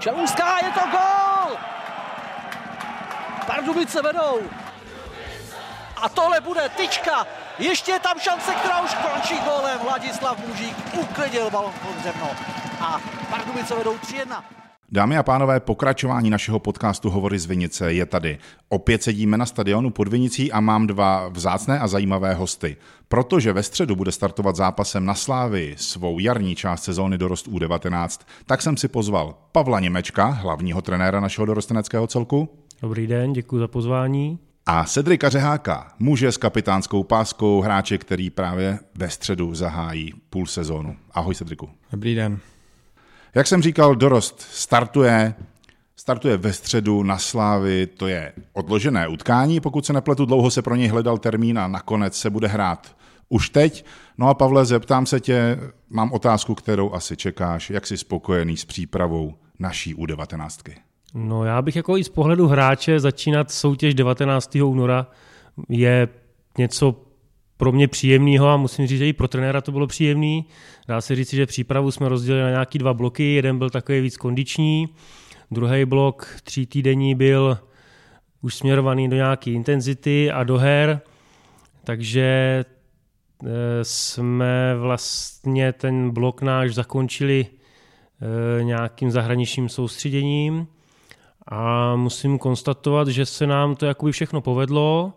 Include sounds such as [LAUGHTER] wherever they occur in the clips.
Čelůská, je to gol! Pardubice vedou. A tohle bude tyčka. Ještě je tam šance, která už končí gólem. Vladislav Mužík uklidil balon pod zemno. A Pardubice vedou 3-1. Dámy a pánové, pokračování našeho podcastu Hovory z Vinice je tady. Opět sedíme na stadionu pod Vinicí a mám dva vzácné a zajímavé hosty. Protože ve středu bude startovat zápasem na Slávy svou jarní část sezóny dorost U19, tak jsem si pozval Pavla Němečka, hlavního trenéra našeho dorosteneckého celku. Dobrý den, děkuji za pozvání. A Cedrika Řeháka, muže s kapitánskou páskou, hráče, který právě ve středu zahájí půl sezónu. Ahoj Cedriku. Dobrý den. Jak jsem říkal, dorost startuje, startuje ve středu na Slávy, to je odložené utkání, pokud se nepletu, dlouho se pro něj hledal termín a nakonec se bude hrát už teď. No a Pavle, zeptám se tě, mám otázku, kterou asi čekáš, jak jsi spokojený s přípravou naší U19. No já bych jako i z pohledu hráče začínat soutěž 19. února je něco pro mě příjemného a musím říct, že i pro trenéra to bylo příjemný. Dá se říct, že přípravu jsme rozdělili na nějaký dva bloky. Jeden byl takový víc kondiční, druhý blok tří týdenní byl už směrovaný do nějaké intenzity a do her, takže eh, jsme vlastně ten blok náš zakončili eh, nějakým zahraničním soustředěním a musím konstatovat, že se nám to jakoby všechno povedlo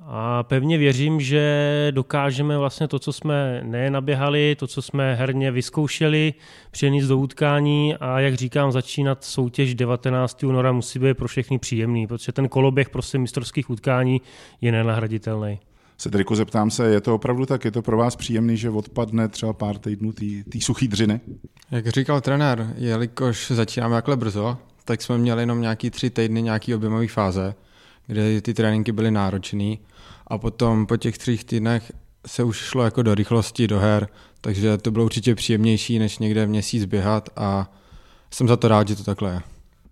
a pevně věřím, že dokážeme vlastně to, co jsme nenaběhali, to, co jsme herně vyzkoušeli, přenést do utkání a jak říkám, začínat soutěž 19. února musí být pro všechny příjemný, protože ten koloběh prostě mistrovských utkání je nenahraditelný. Cedriku, zeptám se, je to opravdu tak, je to pro vás příjemný, že odpadne třeba pár týdnů té suchý dřiny? Jak říkal trenér, jelikož začínáme takhle brzo, tak jsme měli jenom nějaký tři týdny nějaký objemové fáze, kde ty tréninky byly náročné a potom po těch třích týdnech se už šlo jako do rychlosti, do her, takže to bylo určitě příjemnější, než někde měsíc běhat a jsem za to rád, že to takhle je.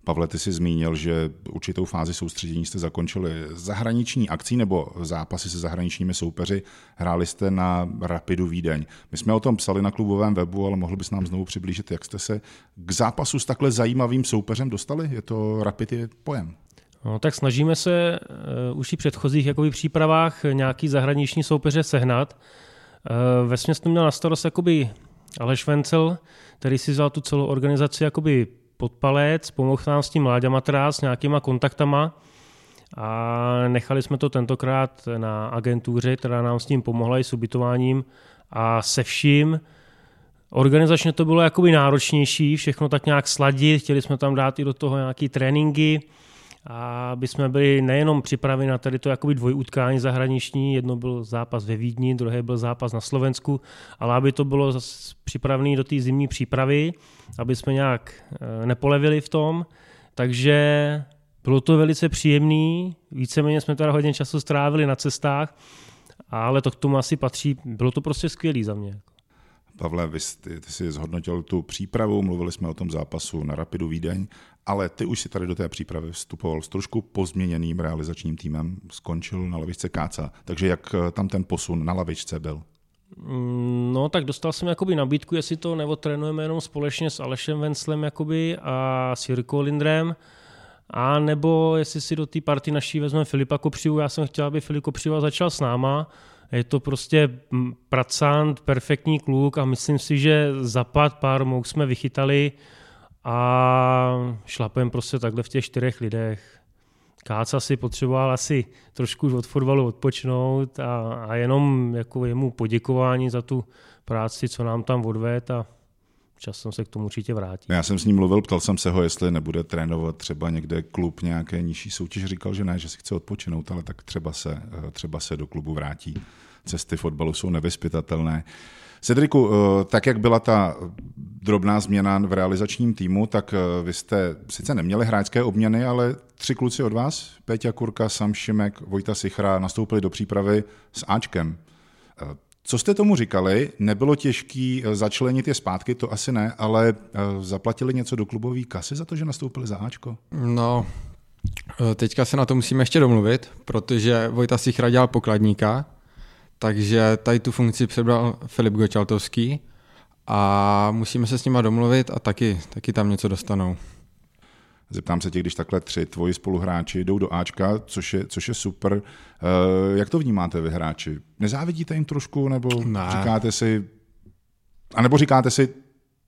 Pavle, ty jsi zmínil, že určitou fázi soustředění jste zakončili zahraniční akcí nebo zápasy se zahraničními soupeři. Hráli jste na Rapidu Vídeň. My jsme o tom psali na klubovém webu, ale mohl bys nám znovu přiblížit, jak jste se k zápasu s takhle zajímavým soupeřem dostali? Je to Rapid je pojem. No, tak snažíme se uh, už i předchozích jakoby, přípravách nějaký zahraniční soupeře sehnat. Uh, ve směs měl na starost jakoby Aleš Vencel, který si vzal tu celou organizaci jakoby pod palec, pomohl nám s tím Láďa Matrás, s nějakýma kontaktama a nechali jsme to tentokrát na agentuře, která nám s tím pomohla i s ubytováním a se vším. Organizačně to bylo jakoby náročnější, všechno tak nějak sladit, chtěli jsme tam dát i do toho nějaké tréninky, aby jsme byli nejenom připraveni na tady to jakoby dvojutkání zahraniční, jedno byl zápas ve Vídni, druhý byl zápas na Slovensku, ale aby to bylo připravené do té zimní přípravy, aby jsme nějak eh, nepolevili v tom, takže bylo to velice příjemný, víceméně jsme teda hodně času strávili na cestách, ale to k tomu asi patří, bylo to prostě skvělý za mě. Pavle, vy jsi, ty jsi zhodnotil tu přípravu, mluvili jsme o tom zápasu na Rapidu Vídeň, ale ty už si tady do té přípravy vstupoval s trošku pozměněným realizačním týmem, skončil na lavičce Káca, takže jak eh, tam ten posun na lavičce byl? Mm, no, tak dostal jsem jakoby nabídku, jestli to neotrénujeme jenom společně s Alešem Venclem jakoby a s Jirkou Lindrem, a nebo jestli si do té party naší vezmeme Filipa Kopřivu, já jsem chtěl, aby Filip Kopřiva začal s náma, je to prostě pracant, perfektní kluk a myslím si, že zapad pár mouk jsme vychytali a šlapem prostě takhle v těch čtyřech lidech. Káca si potřeboval asi trošku od fotbalu odpočnout a, a jenom jako jemu poděkování za tu práci, co nám tam odved a časem se k tomu určitě vrátí. Já jsem s ním mluvil, ptal jsem se ho, jestli nebude trénovat třeba někde klub nějaké nižší soutěž. Říkal, že ne, že si chce odpočinout, ale tak třeba se, eh, třeba se do klubu vrátí. Cesty fotbalu jsou nevyspytatelné. Cedriku, eh, tak jak byla ta drobná změna v realizačním týmu, tak eh, vy jste sice neměli hráčské obměny, ale tři kluci od vás, Peťa Kurka, Sam Šimek, Vojta Sichra, nastoupili do přípravy s Ačkem. Co jste tomu říkali? Nebylo těžký eh, začlenit je zpátky, to asi ne, ale eh, zaplatili něco do klubové kasy za to, že nastoupili za Ačko? No, eh, teďka se na to musíme ještě domluvit, protože Vojta si dělal pokladníka, takže tady tu funkci přebral Filip Gočaltovský a musíme se s nima domluvit a taky, taky tam něco dostanou. Zeptám se tě, když takhle tři tvoji spoluhráči jdou do Ačka, což je, což je super. Uh, jak to vnímáte vy hráči? Nezávidíte jim trošku, nebo ne. říkáte si, a nebo říkáte si,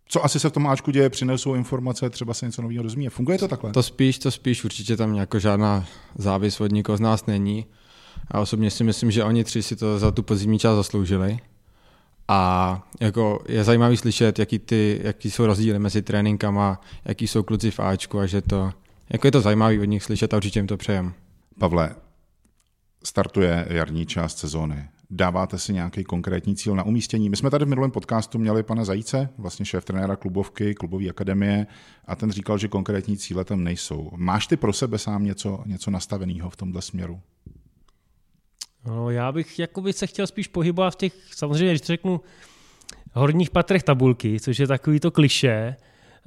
co asi se v tom Ačku děje, přinesou informace, třeba se něco nového rozumí. Funguje to takhle? To spíš, to spíš, určitě tam jako žádná závis od nikoho z nás není. A osobně si myslím, že oni tři si to za tu podzimní část zasloužili. A jako je zajímavý slyšet, jaký, ty, jaký jsou rozdíly mezi tréninkama, jaký jsou kluci v Ačku a že to, jako je to zajímavý od nich slyšet a určitě jim to přejem. Pavle, startuje jarní část sezóny. Dáváte si nějaký konkrétní cíl na umístění? My jsme tady v minulém podcastu měli pana Zajíce, vlastně šéf trenéra klubovky, klubové akademie, a ten říkal, že konkrétní cíle tam nejsou. Máš ty pro sebe sám něco, něco nastaveného v tomhle směru? No, já bych jakoby se chtěl spíš pohybovat v těch, samozřejmě, když řeknu, horních patrech tabulky, což je takový to kliše,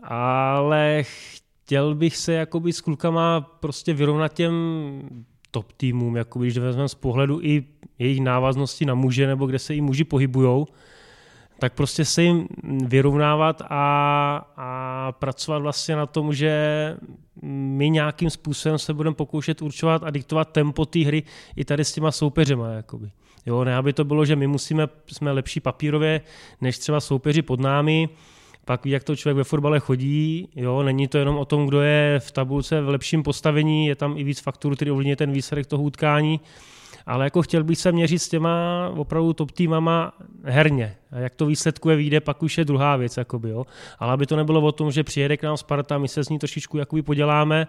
ale chtěl bych se jakoby s klukama prostě vyrovnat těm top týmům, jakoby, když vezmeme z pohledu i jejich návaznosti na muže, nebo kde se i muži pohybujou, tak prostě se jim vyrovnávat a, a pracovat vlastně na tom, že my nějakým způsobem se budeme pokoušet určovat a diktovat tempo té hry i tady s těma soupeřema. Jakoby. Jo, ne, aby to bylo, že my musíme, jsme lepší papírově než třeba soupeři pod námi, pak ví, jak to člověk ve fotbale chodí, jo, není to jenom o tom, kdo je v tabulce v lepším postavení, je tam i víc faktorů, který ovlivňuje ten výsledek toho utkání, ale jako chtěl bych se měřit s těma opravdu top týmama herně. A jak to výsledkuje vyjde, pak už je druhá věc. Jakoby, jo. Ale aby to nebylo o tom, že přijede k nám Sparta, my se s ní trošičku jakoby poděláme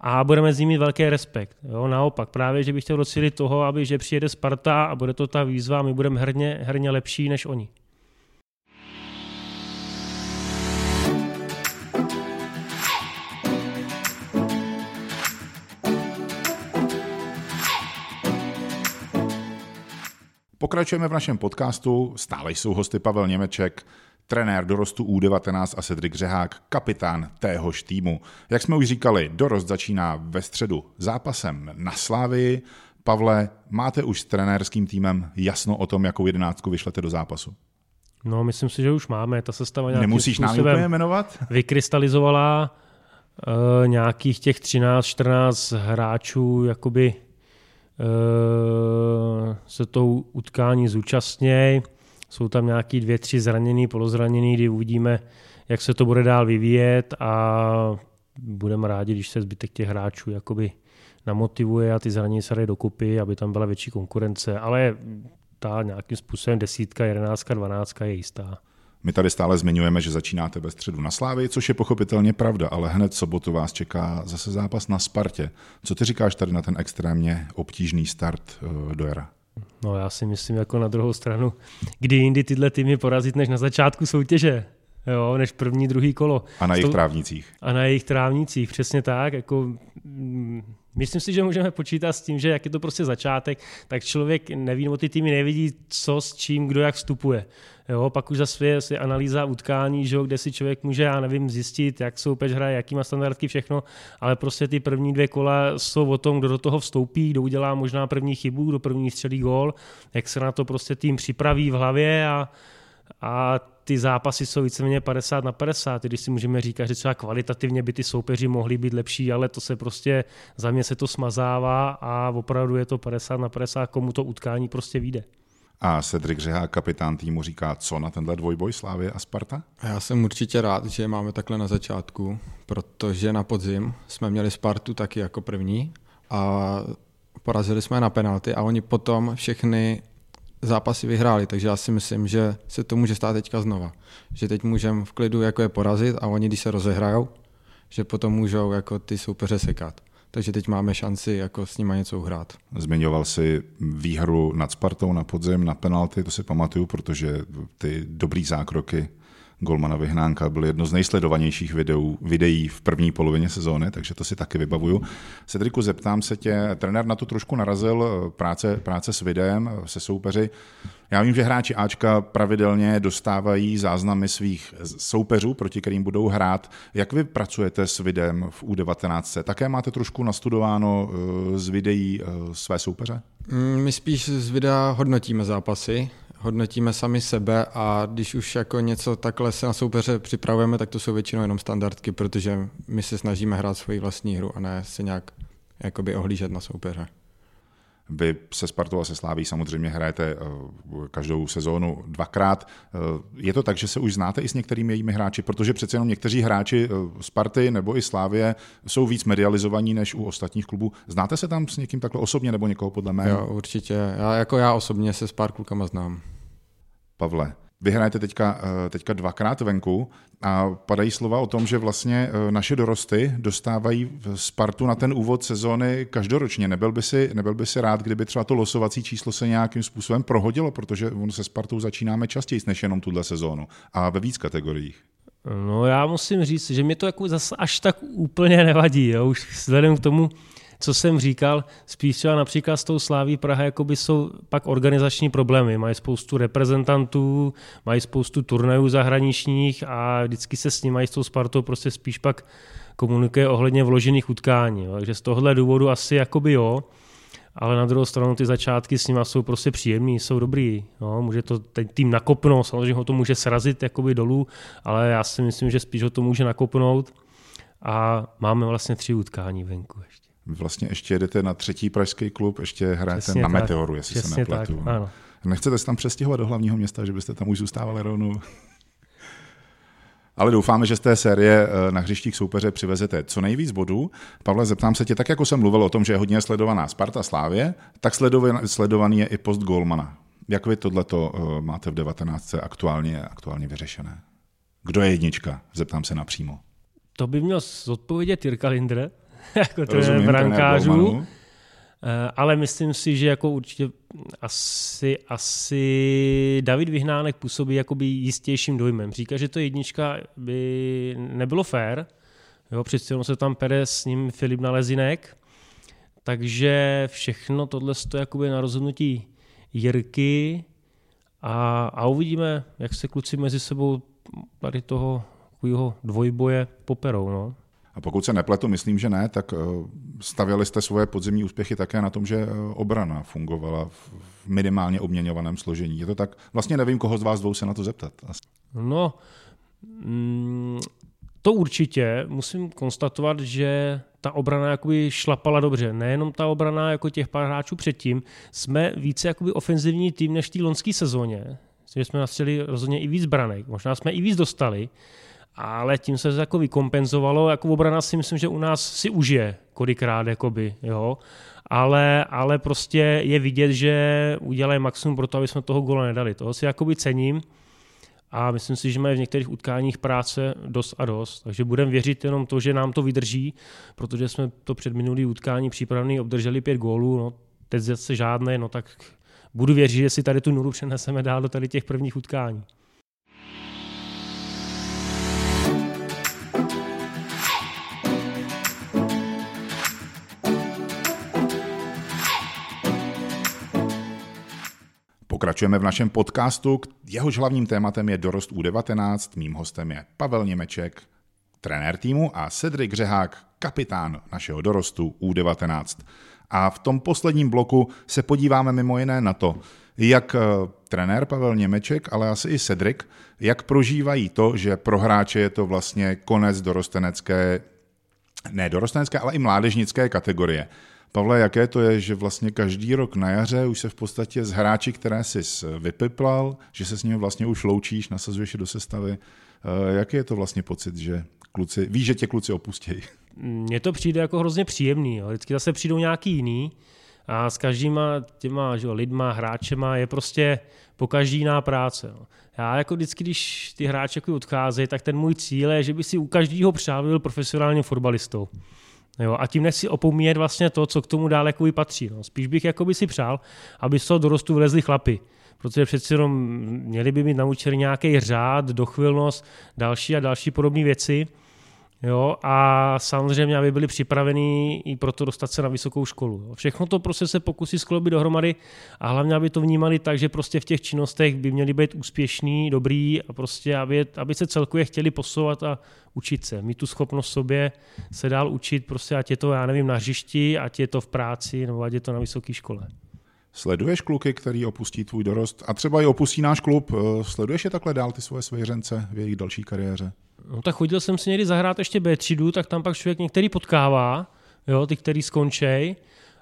a budeme s ní mít velký respekt. Jo. Naopak, právě, že bych chtěl docílit toho, aby že přijede Sparta a bude to ta výzva a my budeme herně, herně lepší než oni. Pokračujeme v našem podcastu, stále jsou hosty Pavel Němeček, trenér dorostu U19 a Cedric Řehák, kapitán téhož týmu. Jak jsme už říkali, dorost začíná ve středu zápasem na Slávii. Pavle, máte už s trenérským týmem jasno o tom, jakou jedenáctku vyšlete do zápasu? No, myslím si, že už máme. Ta sestava nějakým Nemusíš nám úplně jmenovat? Vykrystalizovala uh, nějakých těch 13-14 hráčů, jakoby se tou utkání zúčastnějí. Jsou tam nějaký dvě, tři zraněný, polozraněný, kdy uvidíme, jak se to bude dál vyvíjet a budeme rádi, když se zbytek těch hráčů jakoby namotivuje a ty zranění se dají dokupy, aby tam byla větší konkurence, ale ta nějakým způsobem desítka, jedenáctka, dvanáctka je jistá. My tady stále zmiňujeme, že začínáte ve středu na Slávy, což je pochopitelně pravda, ale hned sobotu vás čeká zase zápas na Spartě. Co ty říkáš tady na ten extrémně obtížný start eh, do jara? No já si myslím jako na druhou stranu, kdy jindy tyhle týmy porazit než na začátku soutěže. Jo, než první, druhý kolo. A na jejich trávnicích. A na jejich trávnicích, přesně tak. Jako, mm, myslím si, že můžeme počítat s tím, že jak je to prostě začátek, tak člověk neví, nebo ty týmy nevidí, co s čím, kdo jak vstupuje. Jo, pak už zase je, je analýza utkání, že jo, kde si člověk může, já nevím, zjistit, jak soupeř hraje, jaký má standardky, všechno, ale prostě ty první dvě kola jsou o tom, kdo do toho vstoupí, kdo udělá možná první chybu, kdo první střelí gól, jak se na to prostě tým připraví v hlavě a, a ty zápasy jsou víceméně 50 na 50, když si můžeme říkat, že třeba kvalitativně by ty soupeři mohli být lepší, ale to se prostě, za mě se to smazává a opravdu je to 50 na 50, komu to utkání prostě vyjde. A Cedric Řehák, kapitán týmu, říká, co na tenhle dvojboj Slávě a Sparta? Já jsem určitě rád, že máme takhle na začátku, protože na podzim jsme měli Spartu taky jako první a porazili jsme na penalty a oni potom všechny zápasy vyhráli, takže já si myslím, že se to může stát teďka znova. Že teď můžeme v klidu jako je porazit a oni, když se rozehrajou, že potom můžou jako ty soupeře sekat takže teď máme šanci jako s nimi něco uhrát. Zmiňoval si výhru nad Spartou na podzim, na penalty, to si pamatuju, protože ty dobrý zákroky Golmana Vyhnánka byl jedno z nejsledovanějších videů, videí v první polovině sezóny, takže to si taky vybavuju. Cedriku, zeptám se tě, trenér na to trošku narazil, práce, práce s videem, se soupeři. Já vím, že hráči Ačka pravidelně dostávají záznamy svých soupeřů, proti kterým budou hrát. Jak vy pracujete s videem v U19? Také máte trošku nastudováno eh, z videí eh, své soupeře? Mm, my spíš z videa hodnotíme zápasy, hodnotíme sami sebe a když už jako něco takhle se na soupeře připravujeme, tak to jsou většinou jenom standardky, protože my se snažíme hrát svoji vlastní hru a ne se nějak jakoby ohlížet na soupeře. Vy se Spartou a se Sláví samozřejmě hrajete eh, každou sezónu dvakrát. Eh, je to tak, že se už znáte i s některými jejími hráči, protože přece jenom někteří hráči eh, Sparty nebo i Slávě jsou víc medializovaní než u ostatních klubů. Znáte se tam s někým takhle osobně nebo někoho podle mého? Jo, určitě. Já, jako já osobně se s pár klukama znám. Pavle, vy hrajete teďka, eh, teďka dvakrát venku a padají slova o tom, že vlastně eh, naše dorosty dostávají Spartu na ten úvod sezóny každoročně. Nebyl by, si, nebyl by si rád, kdyby třeba to losovací číslo se nějakým způsobem prohodilo, protože se Spartou začínáme častěji než jenom tuhle sezónu a ve víc kategoriích. No já musím říct, že mi to jako zase až tak úplně nevadí. Jo? Už vzhledem k tomu, co jsem říkal, spíš třeba například s tou Sláví Praha jakoby jsou pak organizační problémy. Mají spoustu reprezentantů, mají spoustu turnajů zahraničních a vždycky se s nimi mají s tou Spartou prostě spíš pak komunikuje ohledně vložených utkání. Jo. Takže z tohohle důvodu asi jakoby jo, ale na druhou stranu ty začátky s nimi jsou prostě příjemný, jsou dobrý. No, může to ten tým nakopnout, samozřejmě ho to může srazit jakoby dolů, ale já si myslím, že spíš ho to může nakopnout a máme vlastně tři utkání venku ještě. Vy vlastně ještě jedete na třetí pražský klub, ještě hrajete Přesně na tak. Meteoru, jestli Přesně se nepletu. Tak, ano. Nechcete se tam přestěhovat do hlavního města, že byste tam už zůstávali rovnou? Ale doufáme, že z té série eh, na hřištích soupeře přivezete co nejvíc bodů. Pavle, zeptám se tě, tak jako jsem mluvil o tom, že je hodně sledovaná Sparta Slávě, tak sledovaný je i post Golmana. Jak vy tohleto eh, máte v 19. aktuálně, aktuálně vyřešené? Kdo je jednička? Zeptám se napřímo. To by měl zodpovědět Jirka Lindre, [LAUGHS] jako to je brankářů. Eh, ale myslím si, že jako určitě asi, asi David Vyhnánek působí jakoby jistějším dojmem. Říká, že to jednička by nebylo fér, jo, přeci se tam pere s ním Filip Nalezinek, takže všechno tohle je jakoby na rozhodnutí Jirky a, a uvidíme, jak se kluci mezi sebou tady toho dvojboje poperou. No. A pokud se nepletu, myslím, že ne, tak eh, stavěli jste svoje podzimní úspěchy také na tom, že eh, obrana fungovala v minimálně obměňovaném složení. Je to tak? Vlastně nevím, koho z vás dvou se na to zeptat. No, mm, to určitě. Musím konstatovat, že ta obrana jakoby šlapala dobře. Nejenom ta obrana jako těch pár hráčů předtím. Jsme více jakoby ofenzivní tým než v té loňské sezóně. Že jsme nastřeli rozhodně i víc branek. Možná jsme i víc dostali ale tím se to jako vykompenzovalo. Jako obrana si myslím, že u nás si užije kolikrát, jakoby, jo. Ale, ale prostě je vidět, že udělají maximum pro to, aby jsme toho gola nedali. Toho si jakoby cením a myslím si, že mají v některých utkáních práce dost a dost. Takže budeme věřit jenom to, že nám to vydrží, protože jsme to před minulý utkání přípravný obdrželi pět gólů, no, teď zase žádné, no tak budu věřit, že si tady tu nulu přeneseme dál do tady těch prvních utkání. Pokračujeme v našem podcastu, jehož hlavním tématem je dorost U19. Mým hostem je Pavel Němeček, trenér týmu a Cedric Řehák, kapitán našeho dorostu U19. A v tom posledním bloku se podíváme mimo jiné na to, jak eh, trenér Pavel Němeček, ale asi i Cedric, jak prožívají to, že pro hráče je to vlastně konec dorostenecké, ne dorostenecké, ale i mládežnické kategorie. Pavle, jaké to je, že vlastně každý rok na jaře už se v podstatě z hráči, které jsi vypiplal, že se s nimi vlastně už loučíš, nasazuješ je do sestavy. Eh, jaký je to vlastně pocit, že kluci, víš, že tě kluci opustějí? Mně to přijde jako hrozně příjemný. Jo. Vždycky zase přijdou nějaký jiný a s každýma těma že, lidma, hráčema je prostě po každý jiná práce. Jo. Já jako vždycky, když ty jako odcházejí, tak ten můj cíl je, že by si u každého přál byl profesionálním fotbalistou. Jo, a tím nechci opomíjet vlastně to, co k tomu dále jakoby patří. No. Spíš bych jakoby si přál, aby z toho dorostu vlezli chlapy. Protože přeci jenom měli by mít naučený nějaký řád, dochvilnost, další a další podobné věci. Jo, a samozřejmě, aby byli připraveni i pro to dostat se na vysokou školu. Jo. Všechno to prostě se pokusí skloubit dohromady a hlavně, aby to vnímali tak, že prostě v těch činnostech by měli být úspěšní, dobrý a prostě, aby, aby se celkově chtěli posouvat a učit se. Mít tu schopnost sobě se dál učit, prostě ať je to, já nevím, na hřišti, ať je to v práci, nebo ať je to na vysoké škole. Sleduješ kluky, který opustí tvůj dorost a třeba i opustí náš klub? Sleduješ je takhle dál ty svoje svěřence v jejich další kariéře? No tak chodil jsem si někdy zahrát ještě B třídu, tak tam pak člověk některý potkává, jo, ty, který skončej.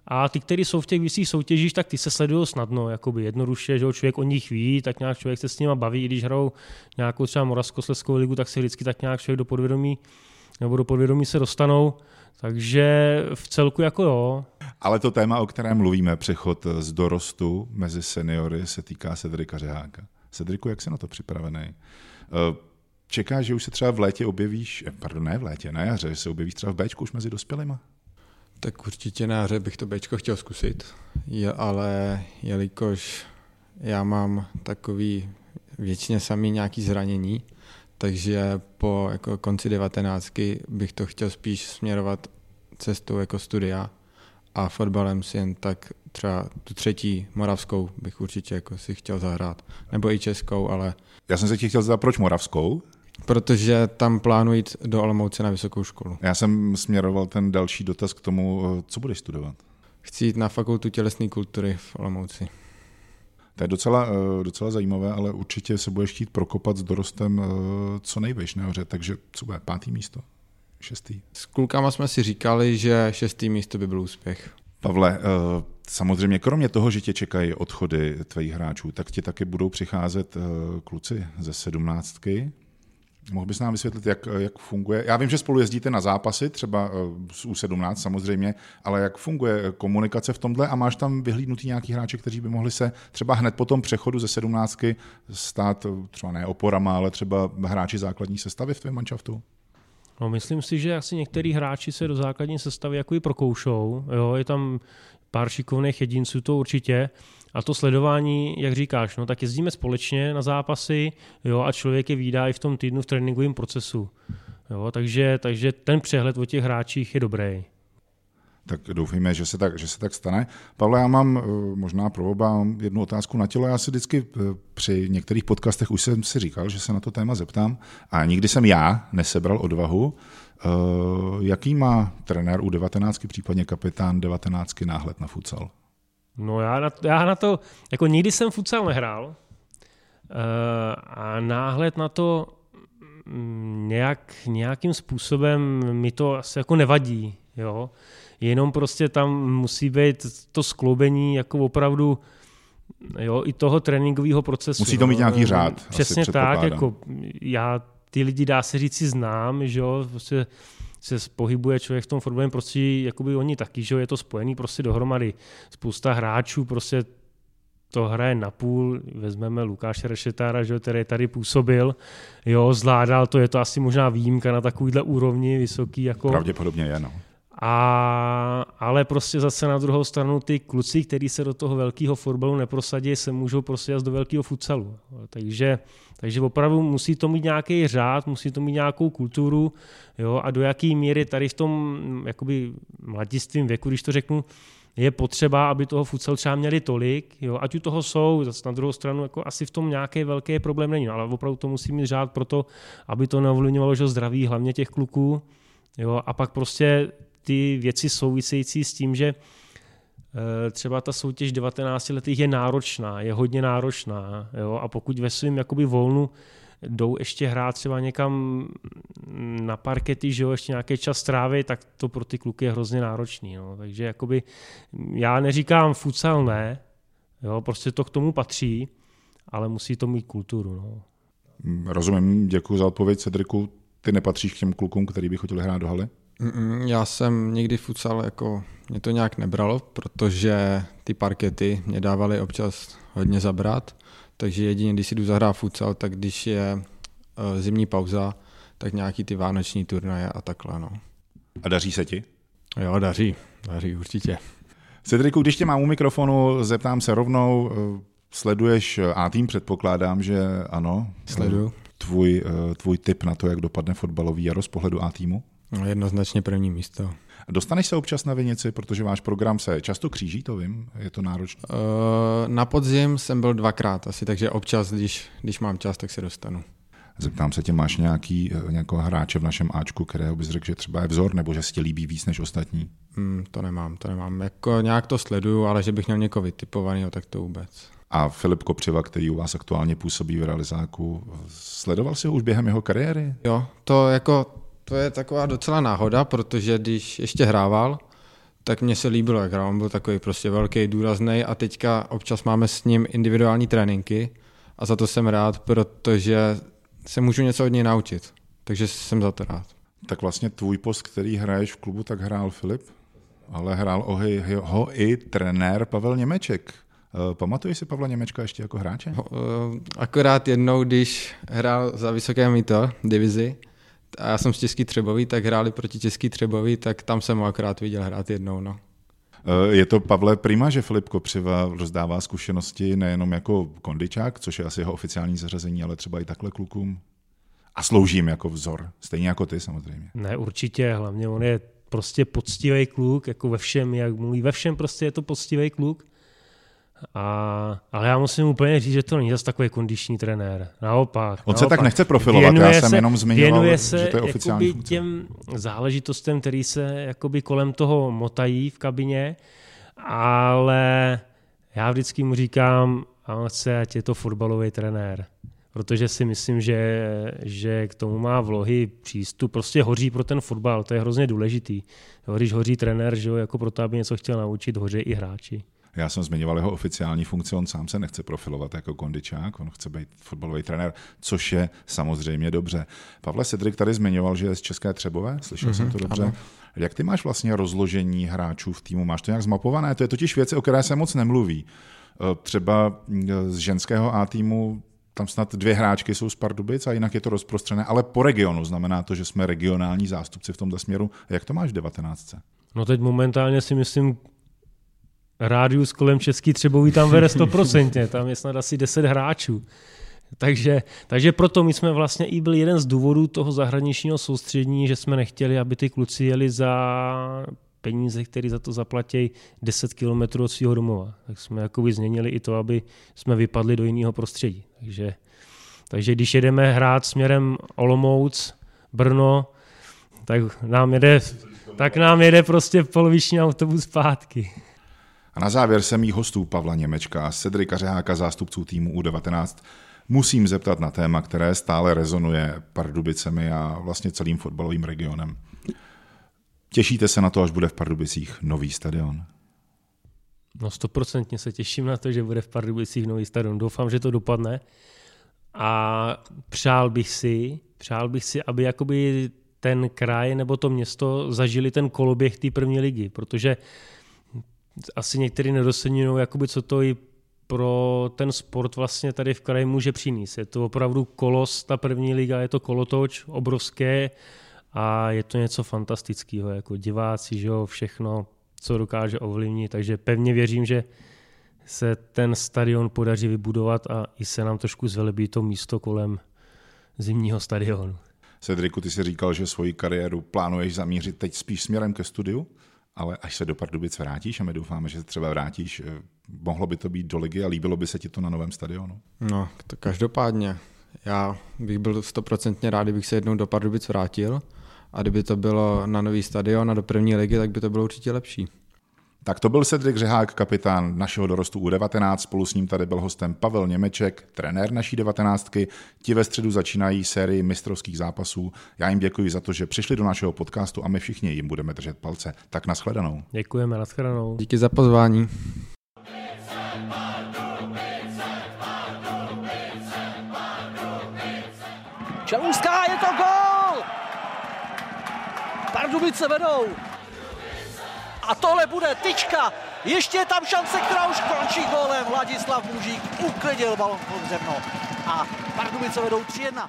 A ty, kteří jsou v těch vyšších soutěžích, tak ty se sledují snadno, jakoby jednoduše, že člověk o nich ví, tak nějak člověk se s nimi baví, i když hrajou nějakou třeba Moravskoslezskou ligu, tak si vždycky tak nějak člověk do podvědomí nebo do podvědomí se dostanou. Takže v celku jako jo. Ale to téma, o kterém mluvíme, přechod z dorostu mezi seniory, se týká Cedrika Řeháka. Cedriku, jak se na to připravený? Čekáš, že už se třeba v létě objevíš, eh, pardon, ne v létě, na jaře, že se objevíš třeba v Bčku už mezi dospělýma? Tak určitě na jaře bych to Bčko chtěl zkusit, je, ale jelikož já mám takový většině samý nějaký zranění, takže po jako konci devatenáctky bych to chtěl spíš směrovat cestou jako studia a fotbalem si jen tak třeba tu třetí moravskou bych určitě jako si chtěl zahrát. Nebo i českou, ale... Já jsem se ti chtěl zeptat, proč moravskou? Protože tam plánuji jít do Olomouce na vysokou školu. Já jsem směroval ten další dotaz k tomu, co budeš studovat. Chci jít na fakultu tělesné kultury v Olomouci. To je docela, eh, docela zajímavé, ale určitě se budeš chtít prokopat s dorostem eh, co nejvejš nahoře, takže co bude, pátý místo? Šestý? S klukama jsme si říkali, že šestý místo by byl úspěch. Pavle, eh, samozřejmě kromě toho, že tě čekají odchody tvých hráčů, tak ti taky budou přicházet kluci ze sedmnáctky, Mohl bys nám vysvětlit, jak, jak funguje? Já vím, že spolu jezdíte na zápasy, třeba eh, U17 samozřejmě, ale jak funguje komunikace v tomhle a máš tam vyhlídnutý nějaký hráči, kteří by mohli se třeba hned po tom přechodu ze 17 stát eh, třeba ne oporama, ale třeba hráči základní sestavy v tvém manšaftu? No, myslím si, že asi některý hráči se do základní sestavy jako i prokoušou. Jo, je tam pár šikovných jedinců, to určitě. A to sledování, jak říkáš, no, tak jezdíme společně na zápasy jo, a člověk je výdá i v tom týdnu v tréninkovém procesu. Jo, takže, takže ten přehled o těch hráčích je dobrý. Tak doufejme, že se tak, že se tak stane. Pavle, já mám eh, možná pro oba jednu otázku na tělo. Já si vždycky eh, při některých podcastech už jsem si říkal, že se na to téma zeptám a nikdy jsem já nesebral odvahu. Eh, jaký má trenér u 19, případně kapitán 19 náhled na futsal? No já na, já na to, jako nikdy jsem futsal nehrál uh, a náhled na to mm, nějak, nějakým způsobem mi to asi jako nevadí, jo. Jenom prostě tam musí být to skloubení jako opravdu jo, i toho tréninkového procesu. Musí to mít nějaký řád. Přesně tak, jako já ty lidi dá se říct si znám, že jo, prostě se pohybuje člověk v tom fotbalovém prostředí, jakoby oni taky, že je to spojený prostě dohromady. Spousta hráčů prostě to hraje na půl, vezmeme Lukáše Rešetára, že, který tady působil, jo, zvládal to, je to asi možná výjimka na takovýhle úrovni vysoký. Jako, Pravděpodobně je, no. A, ale prostě zase na druhou stranu ty kluci, kteří se do toho velkého fotbalu neprosadí, se můžou prostě jít do velkého futsalu. Takže, takže opravdu musí to mít nějaký řád, musí to mít nějakou kulturu jo, a do jaké míry tady v tom jakoby mladistvím věku, když to řeknu, je potřeba, aby toho futsal třeba měli tolik, jo, ať u toho jsou, zase na druhou stranu jako asi v tom nějaký velký problém není, no, ale opravdu to musí mít řád proto, aby to neovlivňovalo že zdraví hlavně těch kluků, jo, a pak prostě ty věci související s tím, že eh, třeba ta soutěž 19 letých je náročná, je hodně náročná jo? a pokud ve svém jakoby volnu jdou ještě hrát třeba někam na parkety, že jo, ještě nějaký čas strávy, tak to pro ty kluky je hrozně náročný. No. Takže jakoby, já neříkám futsal ne, jo, prostě to k tomu patří, ale musí to mít kulturu. No. Rozumím, děkuji za odpověď, Cedriku. Ty nepatříš k těm klukům, který by chodili hrát do haly? Já jsem nikdy futsal, jako mě to nějak nebralo, protože ty parkety mě dávaly občas hodně zabrat, takže jedině, když si jdu zahrát futsal, tak když je eh, zimní pauza, tak nějaký ty vánoční turnaje a takhle. No. A daří se ti? Jo, daří, daří určitě. Cedriku, když tě mám u mikrofonu, zeptám se rovnou, eh, sleduješ A tým, předpokládám, že ano. Sleduju. Tvůj, eh, tvůj tip na to, jak dopadne fotbalový jaro z pohledu A týmu? No, jednoznačně první místo. Dostaneš se občas na Vinici, protože váš program se často kříží, to vím, je to náročné? Uh, na podzim jsem byl dvakrát asi, takže občas, když, když mám čas, tak se dostanu. Zeptám se tě, máš nějaký, eh, nějakého hráče v našem Ačku, kterého bys řekl, že třeba je vzor, nebo že si tě líbí víc než ostatní? Hmm, to nemám, to nemám. Jako nějak to sleduju, ale že bych měl někoho vytipovaného, tak to vůbec. A Filip Kopřiva, který u vás aktuálně působí v realizáku, sledoval si ho už během jeho kariéry? Jo, to jako, to je taková docela náhoda, protože když ještě hrával, tak mně se líbilo, jak hrál. On byl takový prostě velký, důrazný a teďka občas máme s ním individuální tréninky a za to jsem rád, protože se můžu něco od něj naučit. Takže jsem za to rád. Tak vlastně tvůj post, který hraješ v klubu, tak hrál Filip, ale hrál ho, ho i trenér Pavel Němeček. Eh, pamatuješ si Pavla Němečka ještě jako hráče? Eh, akorát jednou, když hrál za Vysoké mito divizi, a já jsem z Český Třebový, tak hráli proti Český Třebový, tak tam jsem ho akorát viděl hrát jednou. No. Eh, je to Pavle Prima, že Filip Kopřiva rozdává zkušenosti nejenom jako kondičák, což je asi jeho oficiální zařazení, ale třeba i takhle klukům? A sloužím jako vzor, stejně jako ty samozřejmě. Ne, určitě, hlavně on je prostě poctivý kluk, jako ve všem, jak mluví, ve všem prostě je to poctivý kluk. A, ale já musím úplně říct, že to není zase takový kondiční trenér. Naopak. On naopak. se tak nechce profilovat, věnuje já jsem se, jenom zmiňoval, věnuje se že to je oficiální funkce. těm záležitostem, který se jakoby kolem toho motají v kabině, ale já vždycky mu říkám, a on chce, ať je to fotbalový trenér. Protože si myslím, že, že k tomu má vlohy přístup. Prostě hoří pro ten fotbal, to je hrozně důležitý. Když hoří trenér, že jo, jako proto, aby něco chtěl naučit, hoří i hráči. Já jsem zmiňoval jeho oficiální funkci, on sám se nechce profilovat jako kondičák, on chce být fotbalový trenér, což je samozřejmě dobře. Pavle Sedrik tady zmiňoval, že je z České Třebové, slyšel mm-hmm, jsem to dobře. Ano. Jak ty máš vlastně rozložení hráčů v týmu? Máš to nějak zmapované? To je totiž věc, o které se moc nemluví. E, třeba z ženského A týmu tam snad dvě hráčky jsou z Pardubic a jinak je to rozprostřené, ale po regionu. Znamená to, že jsme regionální zástupci v tomto směru. Jak to máš v 19? No teď momentálně si myslím, rádius kolem Český Třebový tam vede 100%, tam je snad asi 10 hráčů. Takže, takže proto my jsme vlastně i byl jeden z důvodů toho zahraničního soustředění, že jsme nechtěli, aby ty kluci jeli za peníze, které za to zaplatí 10 km od svého domova. Tak jsme jakoby změnili i to, aby jsme vypadli do jiného prostředí. Takže, takže když jedeme hrát směrem Olomouc, Brno, tak nám jede, tak nám jede prostě poloviční autobus zpátky. A na závěr se mých hostů Pavla Němečka a Cedrika Řeháka, zástupců týmu U19, musím zeptat na téma, které stále rezonuje Pardubicemi a vlastně celým fotbalovým regionem. Těšíte se na to, až bude v Pardubicích nový stadion? No stoprocentně se těším na to, že bude v Pardubicích nový stadion. Doufám, že to dopadne. A přál bych si, přál bych si, aby jakoby ten kraj nebo to město zažili ten koloběh té první ligy, protože asi někteří nedocenují, jakoby co to i pro ten sport vlastně tady v kraji může přinést. Je to opravdu kolos, ta první liga, je to kolotoč obrovské a je to něco fantastického, jako diváci, že jo, všechno, co dokáže ovlivnit, takže pevně věřím, že se ten stadion podaří vybudovat a i se nám trošku zvelebí to místo kolem zimního stadionu. Cedriku, ty si říkal, že svoji kariéru plánuješ zamířit teď spíš směrem ke studiu? Ale až se do Pardubic vrátíš, a my doufáme, že se třeba vrátíš, eh, mohlo by to být do ligy a líbilo by se ti to na novém stadionu? No, to každopádně. Já bych byl stoprocentně rád, kdybych se jednou do Pardubic vrátil a kdyby to bylo na nový stadion a do první ligy, tak by to bylo určitě lepší. Tak to byl Cedric Řehák, kapitán našeho dorostu U19, spolu s ním tady byl hostem Pavel Němeček, trenér naší 19. Ti ve středu začínají sérii mistrovských zápasů. Já jim děkuji za to, že přišli do našeho podcastu a my všichni jim budeme držet palce. Tak nashledanou. Děkujeme, nashledanou. Díky za pozvání. Čelůská, je to gol! Pardubice vedou. A tohle bude tyčka. Ještě je tam šance, která už končí gólem. Vladislav Mužík uklidil balon pod zemno. A Pardubice vedou 3-1.